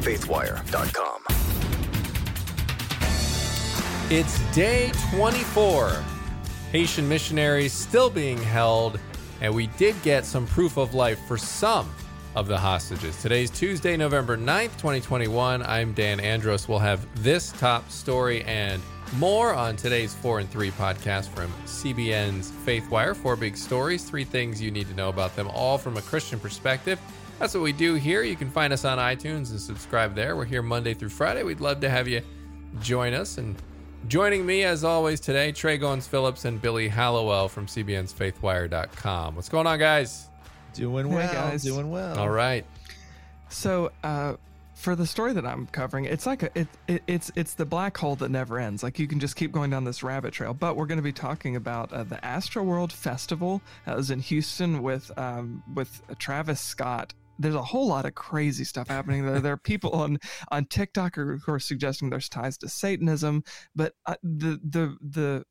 faithwire.com. It's day 24. Haitian missionaries still being held, and we did get some proof of life for some of the hostages. Today's Tuesday, November 9th, 2021. I'm Dan Andros. We'll have this top story and more on today's 4 and 3 podcast from CBN's Faithwire. Four big stories, three things you need to know about them, all from a Christian perspective. That's what we do here. You can find us on iTunes and subscribe there. We're here Monday through Friday. We'd love to have you join us. And joining me, as always, today, Tré Goins Phillips and Billy Hallowell from CBN's Faithwire.com. What's going on, guys? Doing Hey, well, guys. doing well. All right. So, uh, for the story that I'm covering, it's like a it, it it's it's the black hole that never ends. Like you can just keep going down this rabbit trail. But we're going to be talking about uh, the Astroworld Festival that was in Houston with um, with Travis Scott. There's a whole lot of crazy stuff happening there. There are people on on TikTok who, are suggesting there's ties to Satanism, but uh, the the the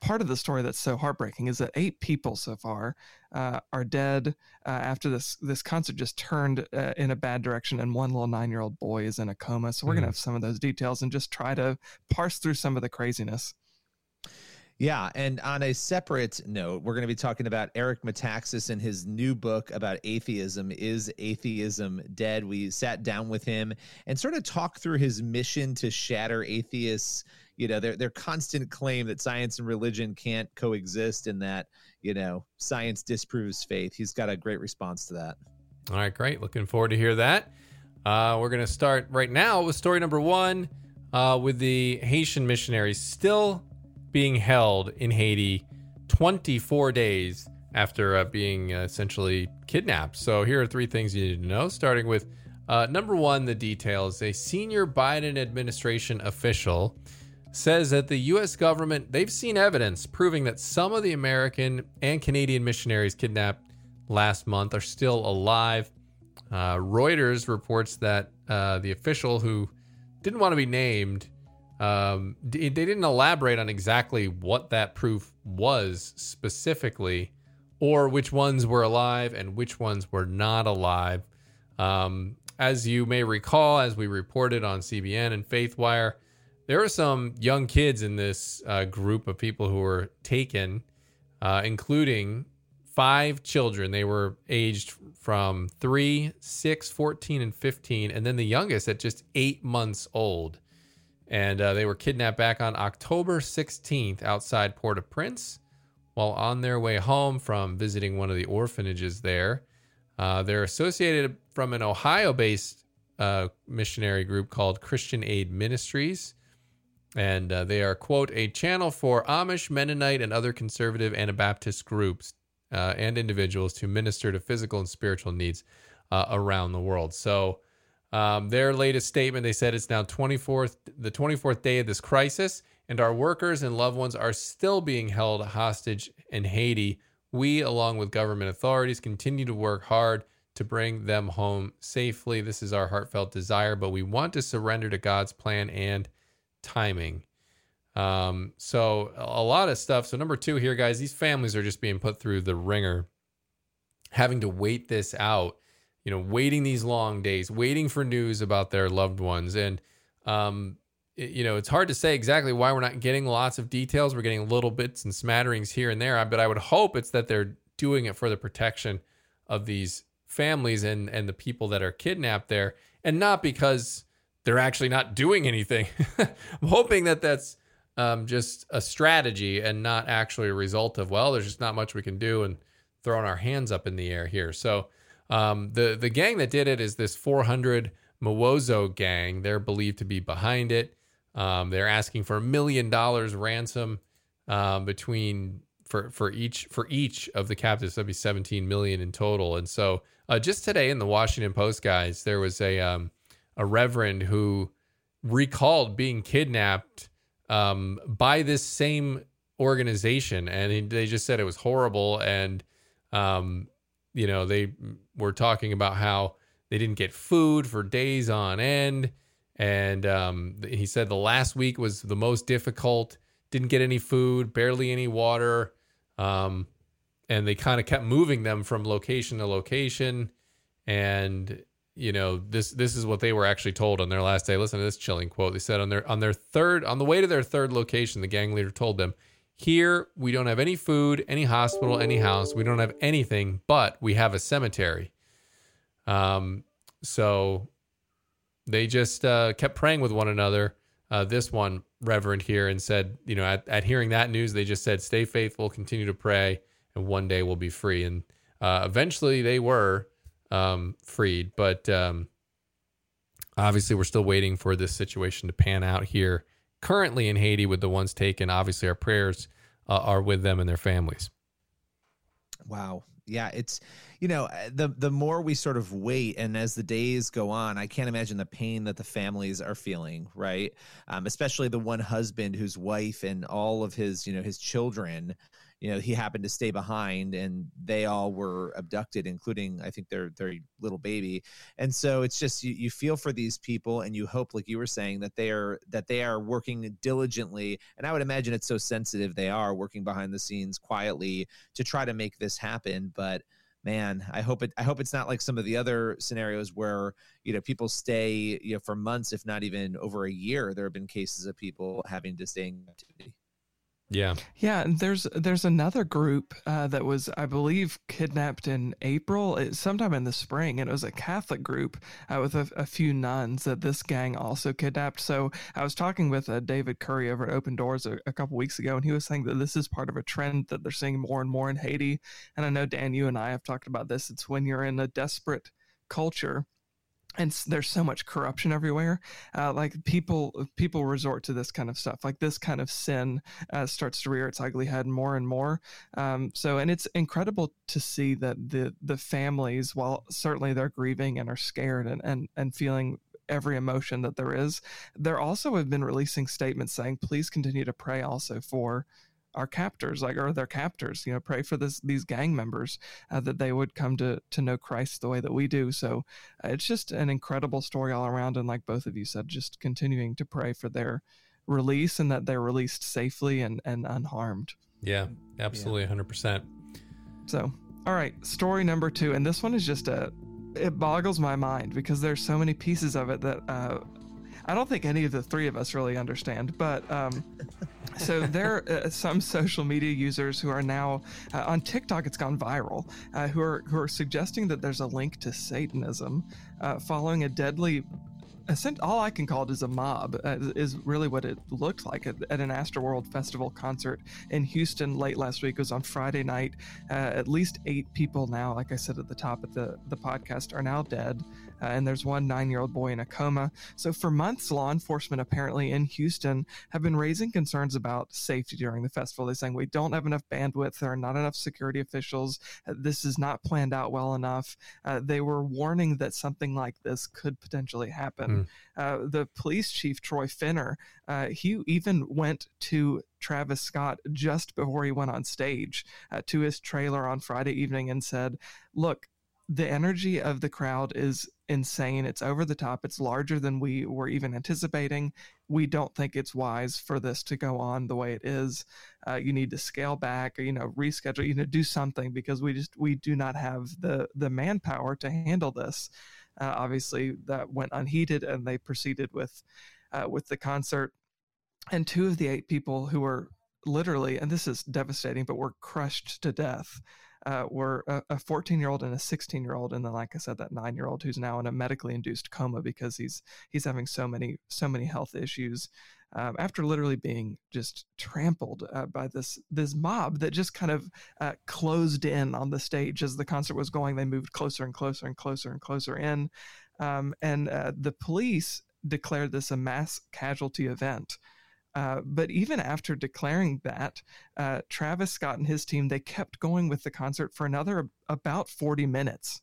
part of the story that's so heartbreaking is that eight people so far uh, are dead uh, after this this concert just turned uh, in a bad direction, and one little nine year old boy is in a coma. So we're Mhm. gonna have some of those details and just try to parse through some of the craziness. Yeah, and on a separate note, we're going to be talking about Eric Metaxas and his new book about atheism. Is atheism dead? We sat down with him and sort of talked through his mission to shatter atheists. You know, their their constant claim that science and religion can't coexist, and that you know science disproves faith. He's got a great response to that. All right, great. Looking forward to hear that. Uh, we're going to start right now with story number one uh, with the Haitian missionaries still being held in Haiti 24 days after uh, being uh, essentially kidnapped. So here are three things you need to know, starting with uh, number one, the details. A senior Biden administration official says that the U.S. government they've seen evidence proving that some of the American and Canadian missionaries kidnapped last month are still alive. Uh, Reuters reports that uh, the official who didn't want to be named, um, they didn't elaborate on exactly what that proof was specifically, or which ones were alive and which ones were not alive. Um, as you may recall, as we reported on CBN and FaithWire, there are some young kids in this uh, group of people who were taken, uh, including five children. They were aged from 3, 6, 14, and 15, and then the youngest at just eight months old. And uh, they were kidnapped back on October 16th outside Port au Prince while on their way home from visiting one of the orphanages there. Uh, they're associated from an Ohio based uh, missionary group called Christian Aid Ministries. And uh, they are, quote, a channel for Amish, Mennonite, and other conservative Anabaptist groups uh, and individuals to minister to physical and spiritual needs uh, around the world. So, um, their latest statement, they said it's now 24th, the 24th day of this crisis, and our workers and loved ones are still being held hostage in Haiti. We, along with government authorities, continue to work hard to bring them home safely. This is our heartfelt desire, but we want to surrender to God's plan and timing. Um, so a lot of stuff. So number two here, guys, these families are just being put through the ringer, having to wait this out, you know, waiting these long days, waiting for news about their loved ones. And, um, it- you know, it's hard to say exactly why we're not getting lots of details. We're getting little bits and smatterings here and there, but I would hope it's that they're doing it for the protection of these families and, and the people that are kidnapped there, and not because they're actually not doing anything. I'm hoping that that's um, just a strategy and not actually a result of well, there's just not much we can do and throwing our hands up in the air here. So um, the the gang that did it is this 400 Mawozo gang. They're believed to be behind it. Um, they're asking for a million dollars ransom um, between for for each for each of the captives. That'd be 17 million in total. And so uh, just today in the Washington Post, guys, there was a um, a reverend who recalled being kidnapped um, by this same organization, and he, they just said it was horrible. And um, you know, they were talking about how they didn't get food for days on end, and um, he said the last week was the most difficult. Didn't get any food, barely any water, um, and they kind of kept moving them from location to location, and you know this this is what they were actually told on their last day. Listen to this chilling quote. They said on their on their third on the way to their third location, the gang leader told them, "Here we don't have any food, any hospital, any house. We don't have anything, but we have a cemetery." Um, so they just uh, kept praying with one another. Uh, this one reverend here and said, you know, at, at hearing that news, they just said, "Stay faithful, continue to pray, and one day we'll be free." And uh, eventually, they were um, freed. But um, obviously, we're still waiting for this situation to pan out here currently in Haiti with the ones taken. Obviously, our prayers uh, are with them and their families. Wow. Yeah, it's you know the the more we sort of wait, and as the days go on, I can't imagine the pain that the families are feeling. Right, um, especially the one husband whose wife and all of his you know his children you know he happened to stay behind and they all were abducted including i think their their little baby. And so it's just you, you feel for these people and you hope like you were saying that they are that they are working diligently. And i would imagine it's so sensitive they are working behind the scenes quietly to try to make this happen. But man i hope it i hope it's not like some of the other scenarios where you know people stay you know for months if not even over a year there have been cases of people having to stay in captivity yeah. Yeah, and there's there's another group uh, that was, I believe, kidnapped in April, it, sometime in the spring, and it was a Catholic group uh, with a, a, few nuns that this gang also kidnapped. So I was talking with uh, David Curry over at Open Doors a, a, couple weeks ago, and he was saying that this is part of a trend that they're seeing more and more in Haiti. And I know Dan, you and I have talked about this. It's when you're in a desperate culture and there's so much corruption everywhere uh, like people people resort to this kind of stuff like this kind of sin uh, starts to rear its ugly head more and more um, so and it's incredible to see that the the families while certainly they're grieving and are scared and and, and feeling every emotion that there is there also have been releasing statements saying please continue to pray also for our captors, like or their captors. You know, pray for this these gang members uh, that they would come to to know Christ the way that we do. So uh, it's just an incredible story all around. And like both of you said, just continuing to pray for their release and that they're released safely and and unharmed. Yeah, absolutely, hundred yeah. percent. So, all right, story number two, and this one is just a it boggles my mind because there's so many pieces of it that uh, I don't think any of the three of us really understand, but um, so there are uh, some social media users who are now uh, on TikTok. It's gone viral. Uh, who are who are suggesting that there's a link to Satanism uh, following a deadly all I can call it is a mob, uh, is really what it looked like at, at, an Astroworld Festival concert in Houston late last week. It was on Friday night. Uh, at least eight people now, like I said at the top of the, the podcast, are now dead. Uh, and there's one nine year old boy in a coma. So, for months, law enforcement apparently in Houston have been raising concerns about safety during the festival. They're saying we don't have enough bandwidth, there are not enough security officials, uh, this is not planned out well enough. Uh, they were warning that something like this could potentially happen. Mm. Uh, the police chief, Troy Finner, uh, he even went to Travis Scott just before he went on stage uh, to his trailer on Friday evening and said, Look, the energy of the crowd is insane. It's over the top. It's larger than we were even anticipating. We don't think it's wise for this to go on the way it is. Uh, you need to scale back, or you know, reschedule. You know, do something because we just we do not have the the manpower to handle this. Uh, obviously, that went unheeded, and they proceeded with uh, with the concert. And two of the eight people who were literally, and this is devastating, but were crushed to death. Uh, were a 14 year old and a 16 year old, and then, like I said, that nine year old who's now in a medically induced coma because he's he's having so many so many health issues um, after literally being just trampled uh, by this this mob that just kind of uh, closed in on the stage as the concert was going. They moved closer and closer and closer and closer in, um, and uh, the police declared this a mass casualty event. Uh, but even after declaring that, uh, Travis Scott and his team they kept going with the concert for another about 40 minutes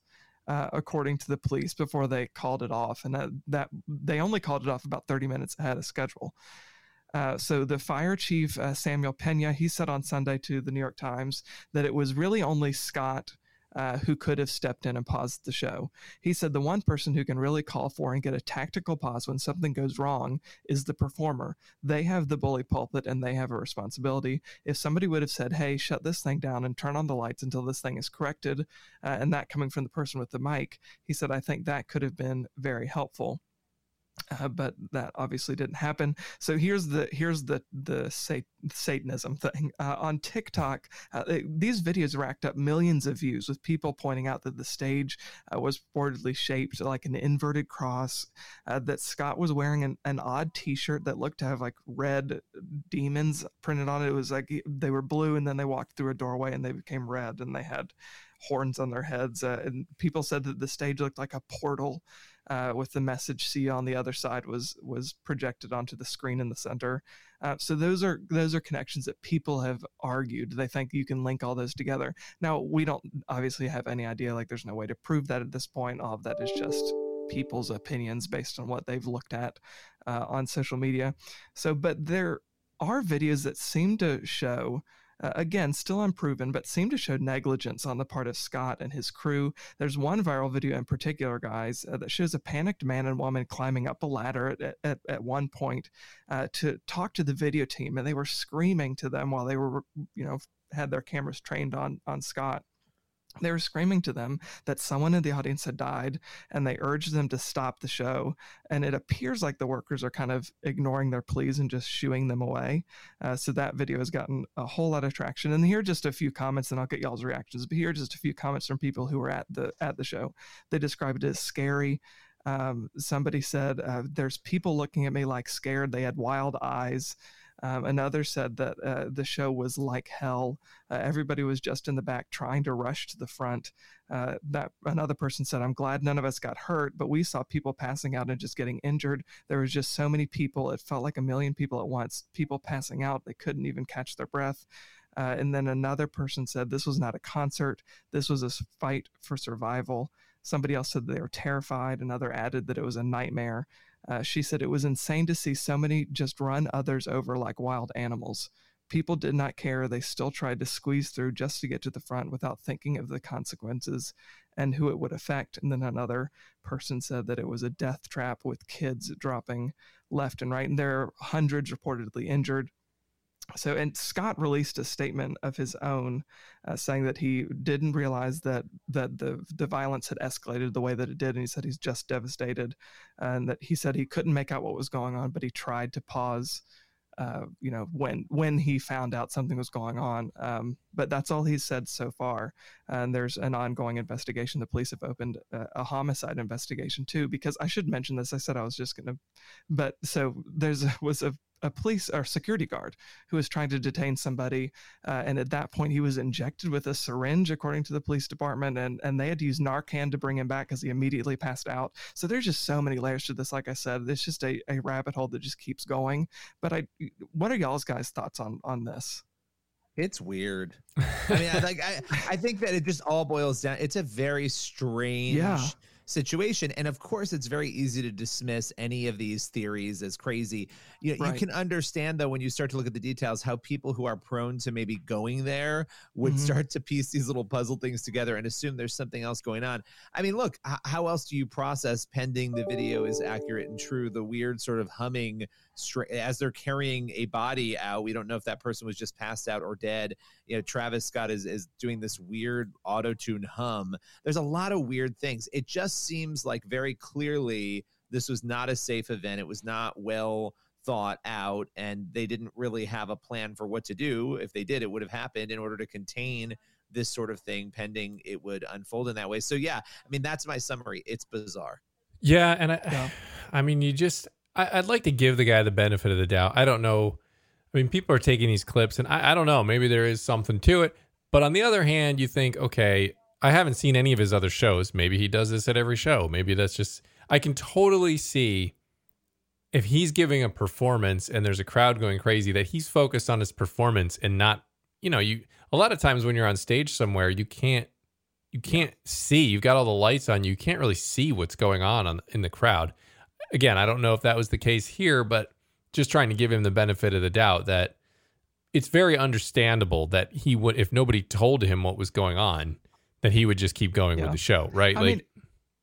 uh, according to the police, before they called it off, and that, that they only called it off about 30 minutes ahead of schedule. Uh, so the fire chief uh, Samuel Pena he said on Sunday to the New York Times that it was really only Scott uh, who could have stepped in and paused the show. He said the one person who can really call for and get a tactical pause when something goes wrong is the performer. They have the bully pulpit and they have a responsibility. If somebody would have said, hey, shut this thing down and turn on the lights until this thing is corrected, uh, and that coming from the person with the mic, he said, I think that could have been very helpful. Uh, but that obviously didn't happen. So here's the here's the the sat- Satanism thing uh, on TikTok. Uh, they, these videos racked up millions of views with people pointing out that the stage uh, was reportedly shaped like an inverted cross. Uh, that Scott was wearing an, an odd T-shirt that looked to have like red demons printed on it. It was like they were blue and then they walked through a doorway and they became red and they had horns on their heads. Uh, and people said that the stage looked like a portal uh, with the message "see on the other side" was was projected onto the screen in the center. Uh, so those are those are connections that people have argued. They think you can link all those together. Now we don't obviously have any idea. Like there's no way to prove that at this point. All of that is just people's opinions based on what they've looked at uh, on social media. So, but there are videos that seem to show uh, again, still unproven, but seem to show negligence on the part of Scott and his crew. There's one viral video in particular, guys, uh, that shows a panicked man and woman climbing up a ladder at, at, at one point uh, to talk to the video team, and they were screaming to them while they were, you know, had their cameras trained on on Scott. They were screaming to them that someone in the audience had died, and they urged them to stop the show. And it appears like the workers are kind of ignoring their pleas and just shooing them away. Uh, so that video has gotten a whole lot of traction. And here are just a few comments, and I'll get y'all's reactions. But here are just a few comments from people who were at the at the show. They described it as scary. Um, somebody said, uh, "There's people looking at me like scared. They had wild eyes." Um, another said that uh, the show was like hell. Uh, everybody was just in the back trying to rush to the front. Uh, that another person said, "I'm glad none of us got hurt, but we saw people passing out and just getting injured. There was just so many people. It felt like a million people at once. People passing out. They couldn't even catch their breath." Uh, and then another person said, "This was not a concert. This was a fight for survival." Somebody else said they were terrified. Another added that it was a nightmare. Uh, she said it was insane to see so many just run others over like wild animals. People did not care. They still tried to squeeze through just to get to the front without thinking of the consequences and who it would affect. And then another person said that it was a death trap with kids dropping left and right. And there are hundreds reportedly injured so and scott released a statement of his own uh, saying that he didn't realize that that the the violence had escalated the way that it did and he said he's just devastated and that he said he couldn't make out what was going on but he tried to pause uh, you know when when he found out something was going on um, but that's all he's said so far and there's an ongoing investigation. The police have opened a, a homicide investigation too because i should mention this i said i was just gonna but so there's was a a police or security guard who was trying to detain somebody, uh, and at that point he was injected with a syringe, according to the police department, and and they had to use Narcan to bring him back because he immediately passed out. So there's just so many layers to this. Like I said, it's just a, a rabbit hole that just keeps going. But I, what are y'all's guys' thoughts on on this? It's weird. I mean, I, like I, I think that it just all boils down. It's a very strange. Yeah situation. And of course, it's very easy to dismiss any of these theories as crazy. You, right. you can understand, though, when you start to look at the details, how people who are prone to maybe going there would mm-hmm. start to piece these little puzzle things together and assume there's something else going on. I mean, look, h- how else do you process pending the video is accurate and true? The weird sort of humming as they're carrying a body out. We don't know if that person was just passed out or dead. You know, Travis Scott is is doing this weird auto tune hum. There's a lot of weird things. It just seems like very clearly this was not a safe event. It was not well thought out, and they didn't really have a plan for what to do. If they did, it would have happened in order to contain this sort of thing pending it would unfold in that way. So yeah, I mean that's my summary. It's bizarre. Yeah, and I, yeah. I mean, you just I, would like to give the guy the benefit of the doubt. I don't know. I mean, people are taking these clips, and I, I don't know. Maybe there is something to it. But on the other hand, you think, okay, I haven't seen any of his other shows. Maybe he does this at every show. Maybe that's just I can totally see if he's giving a performance and there's a crowd going crazy that he's focused on his performance and not, you know, you a lot of times when you're on stage somewhere, you can't you can't see. You've got all the lights on. You can't really see what's going on, on in the crowd. Again, I don't know if that was the case here, but just trying to give him the benefit of the doubt that it's very understandable that he would if nobody told him what was going on then he would just keep going Yeah. with the show, right? I like, mean,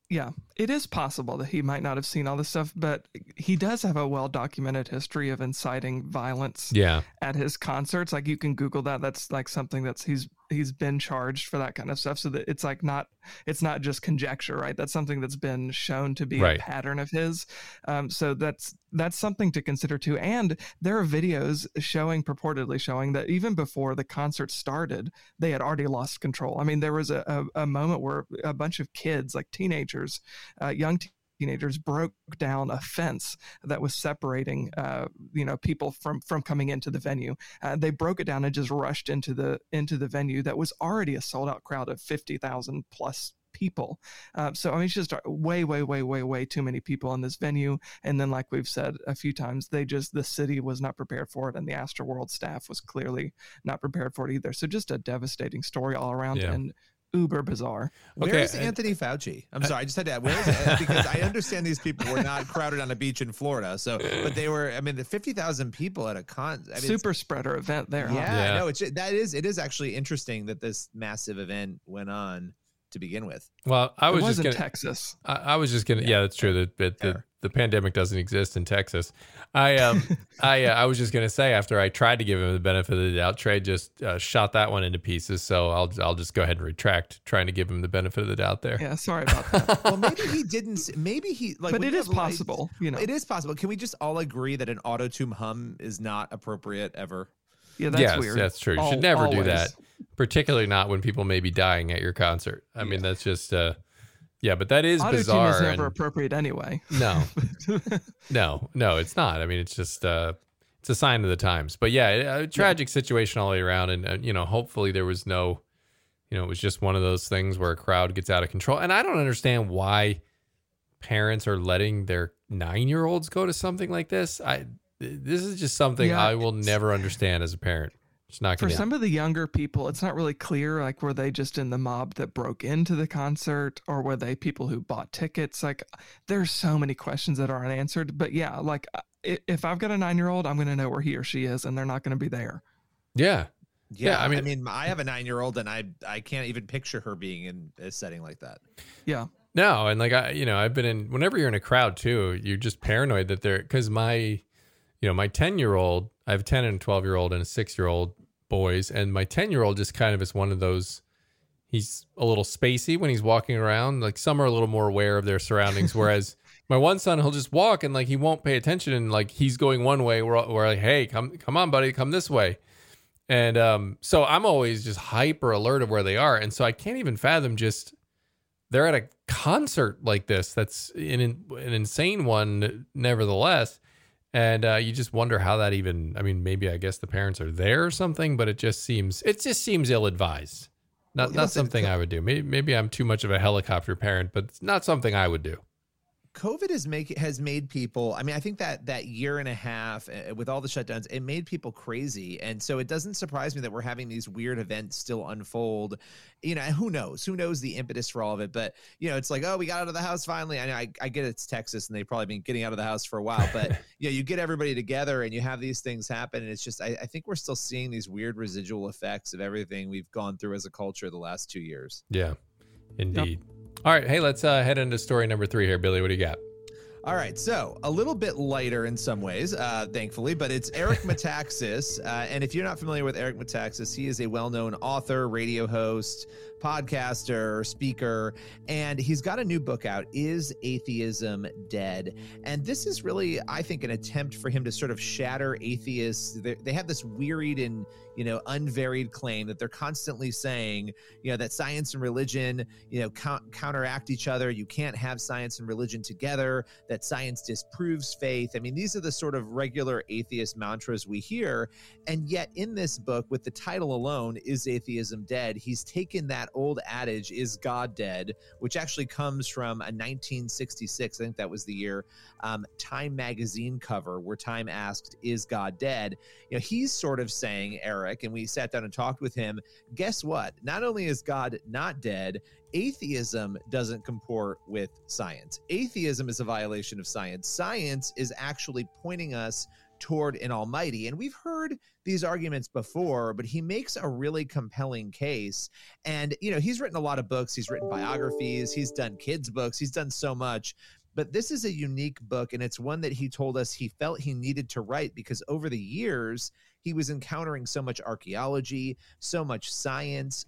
yeah, it is possible that he might not have seen all this stuff, but he does have a well documented history of inciting violence yeah, at his concerts. Like you can Google that. That's like something that's he's he's been charged for that kind of stuff. So that it's like not it's not just conjecture, right? That's something that's been shown to be Right. a pattern of his. Um, so that's that's something to consider too. And there are videos showing purportedly showing that even before the concert started, they had already lost control. I mean, there was a, a, a moment where a bunch of kids, like teenagers, uh, young teenagers, broke down a fence that was separating, uh, you know, people from from coming into the venue. Uh, they broke it down and just rushed into the into the venue that was already a sold out crowd of fifty thousand plus people. Uh, so I mean, it's just way, way, way, way, way too many people in this venue. And then, like we've said a few times, they just the city was not prepared for it, and the Astroworld staff was clearly not prepared for it either. So just a devastating story all around Yeah. and uber bizarre. Where Okay, is and- Anthony Fauci? I'm sorry, I just had to add. Where is it? Because I understand these people were not crowded on a beach in Florida. So, but they were. I mean, the fifty thousand people at a con. I mean, Super spreader event there. huh? Yeah, Yeah. no, it's that is it is actually interesting that this massive event went on to begin with. well, I was was just gonna, Texas. I, I was just gonna, yeah, that's true. That the, the, the pandemic doesn't exist in Texas. I um, I uh, I was just gonna say after I tried to give him the benefit of the doubt, Tré just uh, shot that one into pieces. So I'll I'll just go ahead and retract trying to give him the benefit of the doubt there. Yeah, sorry about that. Well, maybe he didn't. Maybe he like. but it is it you lights- possible, you know. It is possible. Can we just all agree that an auto tune hum is not appropriate ever? yeah, that's yes, weird. that's true. You Al- should never do that, particularly not when people may be dying at your concert. I mean, that's just uh, yeah, but that is Auto-tune bizarre. is never and- appropriate anyway. no, no, no, it's not. I mean, it's just uh, it's a sign of the times. But yeah, a tragic situation all the way around, and uh, you know, hopefully there was no, you know, it was just one of those things where a crowd gets out of control. And I don't understand why parents are letting their nine year olds go to something like this. I this is just something Yeah, I will never understand as a parent. It's not For going to. some of the younger people, it's not really clear. Like, were they just in the mob that broke into the concert, or were they people who bought tickets? Like, there's so many questions that are unanswered. But yeah, like uh, if I've got a nine year old, I'm going to know where he or she is, and they're not going to be there. Yeah, Yeah, I I mean- mean, I have a nine year old, and I I can't even picture her being in a setting like that. Yeah, No, and like I, you know, I've been in. Whenever you're in a crowd too, you're just paranoid that they're because my, you know, my ten year old, I have a ten and twelve year old and a six year old boys, and my ten year old just kind of is one of those. He's a little spacey when he's walking around. Like some are a little more aware of their surroundings, whereas my one son, he'll just walk and like he won't pay attention, and like he's going one way. We're we're like, hey, come come on, buddy, come this way. And um, so I'm always just hyper alert of where they are, and so I can't even fathom just they're at a concert like this that's an an insane one nevertheless and uh, you just wonder how that even i mean maybe i guess the parents are there or something but it just seems it just seems ill-advised. Not, Well, not something i would do. Maybe, maybe i'm too much of a helicopter parent but it's not something i would do COVID has make has made people. I mean, I think that that year and a half uh, with all the shutdowns, it made people crazy, and so it doesn't surprise me that we're having these weird events still unfold. You know, who knows? Who knows the impetus for all of it? But you know, it's like, oh, we got out of the house finally. I know, I, I get it's Texas, and they've probably been getting out of the house for a while, but you know, you get everybody together, and you have these things happen, and it's just, I, I think we're still seeing these weird residual effects of everything we've gone through as a culture the last two years. yeah indeed all right hey let's uh, head into story number three here billy what do you got All right, so a little bit lighter in some ways, uh, thankfully, but it's Eric Metaxas. Uh, and if you're not familiar with Eric Metaxas, he is a well known author, radio host, podcaster, speaker, and he's got a new book out, Is Atheism Dead? And this is really, I think, an attempt for him to sort of shatter atheists. They, they have this wearied and you know unvaried claim that they're constantly saying you know that science and religion you know count, counteract each other. You can't have science and religion together. That science disproves faith. I mean these are the sort of regular atheist mantras we hear. And yet in this book with the title alone is atheism dead? He's taken that old adage is god dead? which actually comes from a 1966 i think that was the year um, time magazine cover where time asked is god dead? You know he's sort of saying eric and we sat down and talked with him guess what? Not only is god not dead atheism doesn't comport with science. Atheism is a violation of science. Science is actually pointing us toward an almighty. And we've heard these arguments before, but he makes a really compelling case. And, you know, he's written a lot of books, he's written biographies, he's done kids' books, he's done so much. But this is a unique book, and it's one that he told us he felt he needed to write because over the years, he was encountering so much archaeology, so much science,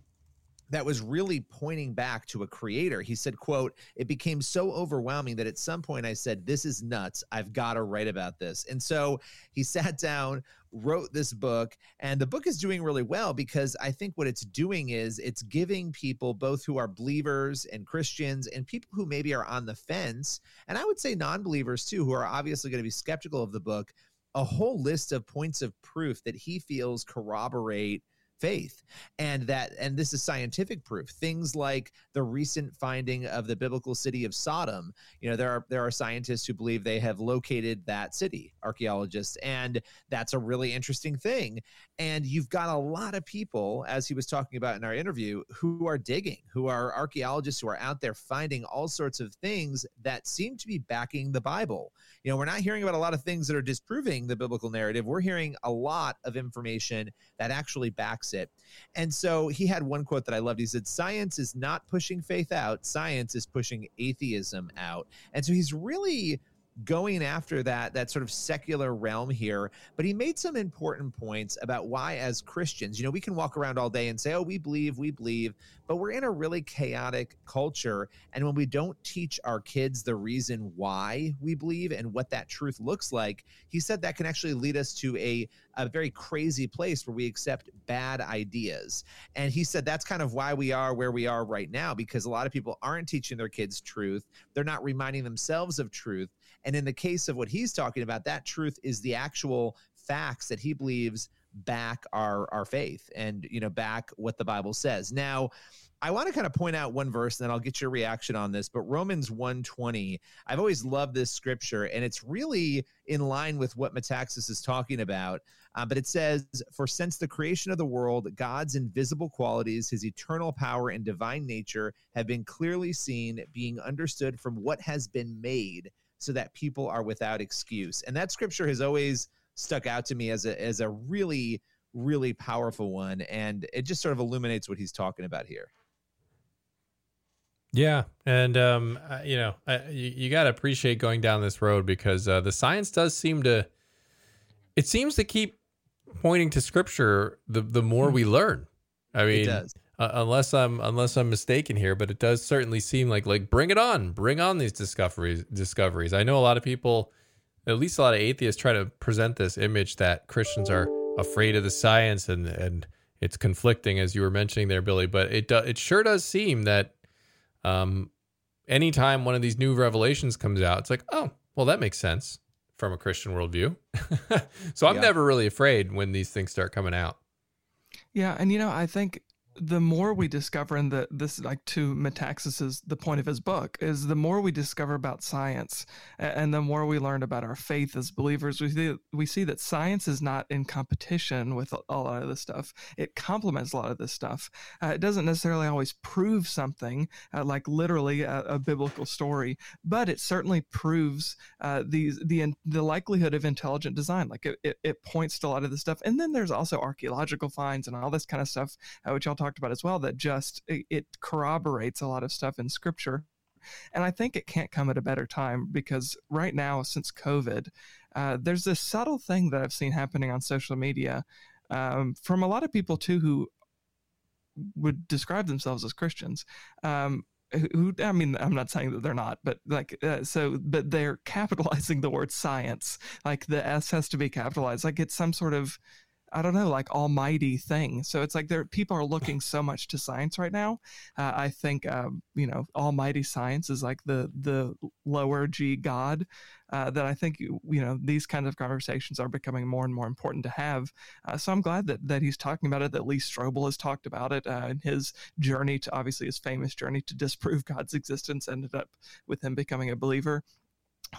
that was really pointing back to a creator. He said quote it became so overwhelming that at some point i said this is nuts. I've got to write about this. And so he sat down wrote this book and the book is doing really well because i think what it's doing is it's giving people both who are believers and christians and people who maybe are on the fence and i would say non-believers too who are obviously going to be skeptical of the book a whole list of points of proof that he feels corroborate faith. And that and this is scientific proof. Things like the recent finding of the biblical city of sodom you know there are there are scientists who believe they have located that city archaeologists and that's a really interesting thing. And you've got a lot of people as he was talking about in our interview who are digging who are archaeologists who are out there finding all sorts of things that seem to be backing the bible. You know we're not hearing about a lot of things that are disproving the biblical narrative. We're hearing a lot of information that actually backs it. And so he had one quote that I loved. He said, Science is not pushing faith out, science is pushing atheism out. And so he's really going after that that sort of secular realm here but he made some important points about why as christians you know we can walk around all day and say oh we believe we believe but we're in a really chaotic culture and when we don't teach our kids the reason why we believe and what that truth looks like he said that can actually lead us to a a very crazy place where we accept bad ideas. And he said that's kind of why we are where we are right now, because a lot of people aren't teaching their kids truth. They're not reminding themselves of truth. And in the case of what he's talking about, that truth is the actual facts that he believes back our our faith and you know back what the bible says now I want to kind of point out one verse and then I'll get your reaction on this, but Romans 120, I've always loved this scripture and it's really in line with what Metaxas is talking about. Uh, but it says, For since the creation of the world, God's invisible qualities, his eternal power and divine nature have been clearly seen, being understood from what has been made, so that people are without excuse. And that scripture has always stuck out to me as a as a really really powerful one and it just sort of illuminates what he's talking about here yeah, and um, you know, you, you got to appreciate going down this road because uh, the science does seem to, it seems to keep pointing to scripture. The the more we learn, I mean, uh, unless I'm unless I'm mistaken here, but it does certainly seem like like bring it on, bring on these discoveries. Discoveries. I know a lot of people, at least a lot of atheists, try to present this image that Christians are afraid of the science and and it's conflicting, as you were mentioning there, Billy. But it do, it sure does seem that um, anytime one of these new revelations comes out, it's like, oh, well, that makes sense from a Christian worldview. so I'm yeah. never really afraid when these things start coming out. Yeah, and you know, I think the more we discover, and the this like to Metaxas's the point of his book is the more we discover about science, and the more we learn about our faith as believers, we see we see that science is not in competition with a lot of this stuff. It complements a lot of this stuff. Uh, it doesn't necessarily always prove something, uh, like literally a, a, biblical story, but it certainly proves uh, these the the likelihood of intelligent design. Like it, it, it points to a lot of this stuff, and then there's also archaeological finds and all this kind of stuff, uh, which I'll talk talked about as well that just it, it corroborates a lot of stuff in scripture and I think it can't come at a better time because right now, since COVID, uh, there's this subtle thing that I've seen happening on social media um, from a lot of people too who would describe themselves as Christians. Um, who I mean, I'm not saying that they're not, but like, uh, so, but they're capitalizing the word science. Like the S has to be capitalized. Like it's some sort of I don't know, like almighty thing. So it's like there people are looking so much to science right now. Uh, I think um, you know, almighty science is like the the lower G God. Uh, that I think you know these kinds of conversations are becoming more and more important to have. Uh, so I'm glad that that he's talking about it. That Lee Strobel has talked about it uh, in his journey to obviously his famous journey to disprove God's existence ended up with him becoming a believer.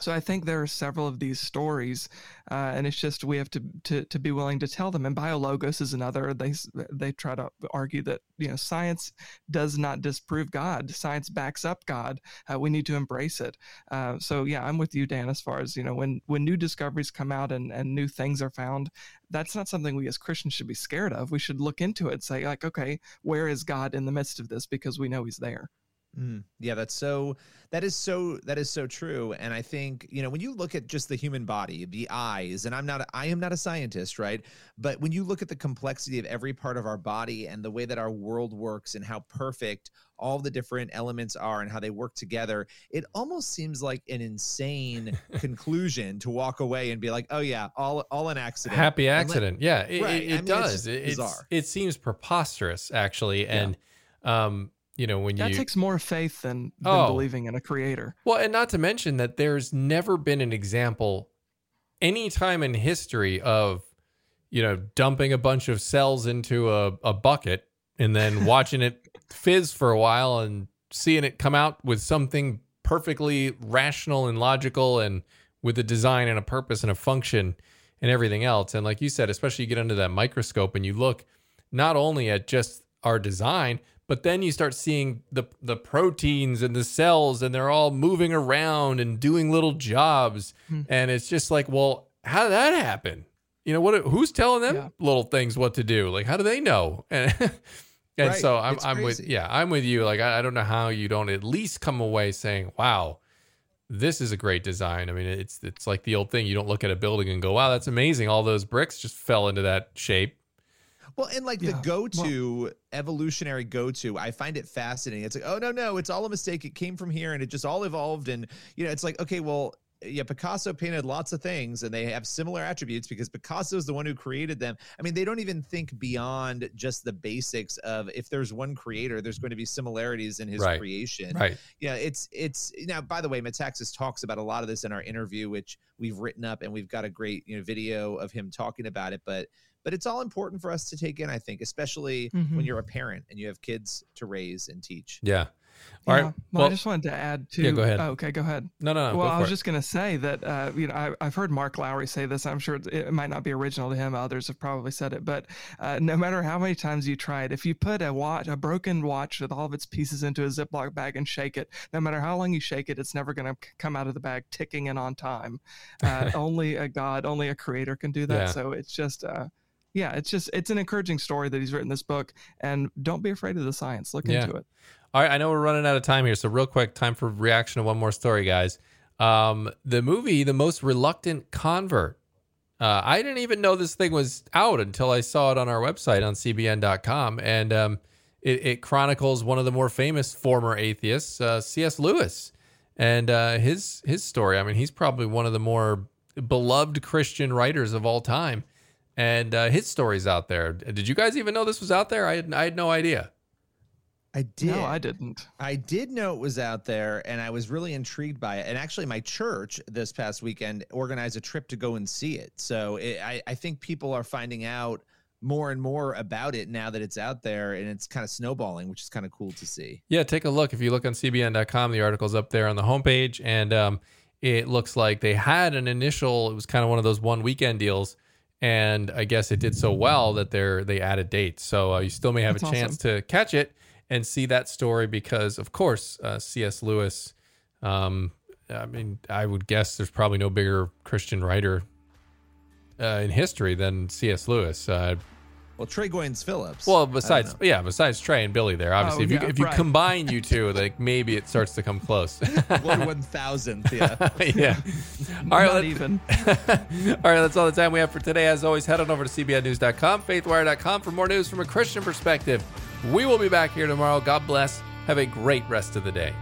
So I think there are several of these stories, uh, and it's just we have to, to to be willing to tell them. And biologos is another. They they try to argue that you know science does not disprove God. Science backs up God. Uh, we need to embrace it. Uh, so yeah, I'm with you, Dan. As far as you know, when when new discoveries come out and and new things are found, that's not something we as Christians should be scared of. We should look into it, and say like, okay, where is God in the midst of this? Because we know He's there. Mm, yeah, that's so. That is so. That is so true. And I think you know when you look at just the human body, the eyes, and I'm not. I am not a scientist, right? But when you look at the complexity of every part of our body and the way that our world works and how perfect all the different elements are and how they work together, it almost seems like an insane conclusion to walk away and be like, "Oh yeah, all all an accident." Happy accident. Yeah, it, right. it, it I mean, does. It's it, it seems preposterous, actually, and. Yeah. um you know when you that takes more faith than, than oh. believing in a creator well and not to mention that there's never been an example any time in history of you know dumping a bunch of cells into a, a bucket and then watching it fizz for a while and seeing it come out with something perfectly rational and logical and with a design and a purpose and a function and everything else and like you said especially you get under that microscope and you look not only at just our design but then you start seeing the the proteins and the cells and they're all moving around and doing little jobs hmm. and it's just like well how did that happen you know what who's telling them yeah. little things what to do like how do they know and and right. so i'm it's i'm crazy. with yeah i'm with you like I, I don't know how you don't at least come away saying wow this is a great design. I mean, it's it's like the old thing. You don't look at a building and go, "Wow, that's amazing! All those bricks just fell into that shape." Well, and like yeah. the go-to well, evolutionary go-to, I find it fascinating. It's like, oh no, no, it's all a mistake. It came from here, and it just all evolved. And you know, it's like, okay, well, yeah, Picasso painted lots of things, and they have similar attributes because Picasso is the one who created them. I mean, they don't even think beyond just the basics of if there's one creator, there's going to be similarities in his right. creation. Right. Yeah, it's it's now. By the way, Metaxas talks about a lot of this in our interview, which we've written up, and we've got a great you know video of him talking about it, but but it's all important for us to take in i think especially mm-hmm. when you're a parent and you have kids to raise and teach yeah all yeah. right. Well, well, I just wanted to add to. Yeah, go ahead. Oh, okay, go ahead. No, no, no. Well, I was it. just going to say that uh, you know I, have heard Mark Lowry say this. I'm sure it might not be original to him. Others have probably said it, but uh, no matter how many times you try it, if you put a watch, a broken watch with all of its pieces into a Ziploc bag and shake it, no matter how long you shake it, it's never going to come out of the bag ticking in on time. Uh, only a God, only a Creator can do that. Yeah. So it's just uh, yeah, it's just it's an encouraging story that he's written this book, and don't be afraid of the science. Look yeah. into it. All right, I know we're running out of time here, so real quick, time for reaction to one more story, guys. Um, the movie, The Most Reluctant Convert. Uh, I didn't even know this thing was out until I saw it on our website on CBN.com, and um, it, it, chronicles one of the more famous former atheists, uh, C.S. Lewis, and uh, his his story. I mean, he's probably one of the more beloved Christian writers of all time and uh, his story's out there. Did you guys even know this was out there? I had, I had no idea. I did. No, I didn't. I did know it was out there, and I was really intrigued by it. And actually, my church this past weekend organized a trip to go and see it. So it, I, I think people are finding out more and more about it now that it's out there, and it's kind of snowballing, which is kind of cool to see. Yeah, take a look. If you look on CBN.com, the article's up there on the homepage, and um, it looks like they had an initial. It was kind of one of those one weekend deals and I guess it did so well that they're they added dates. So uh, you still may have That's a chance awesome. to catch it and see that story because, of course, uh, C.S. Lewis. Um, I mean, I would guess there's probably no bigger Christian writer uh, in history than C.S. Lewis. Well, Tré Goins Phillips. Well, besides, yeah, besides Tré and Billy, there obviously, oh, if you yeah, if you right. combine you two, like maybe it starts to come close. one one thousandth, yeah, yeah. All right, Not even. all right, that's all the time we have for today. As always, head on over to cbnnews.com, faithwire.com for more news from a Christian perspective. We will be back here tomorrow. God bless. Have a great rest of the day.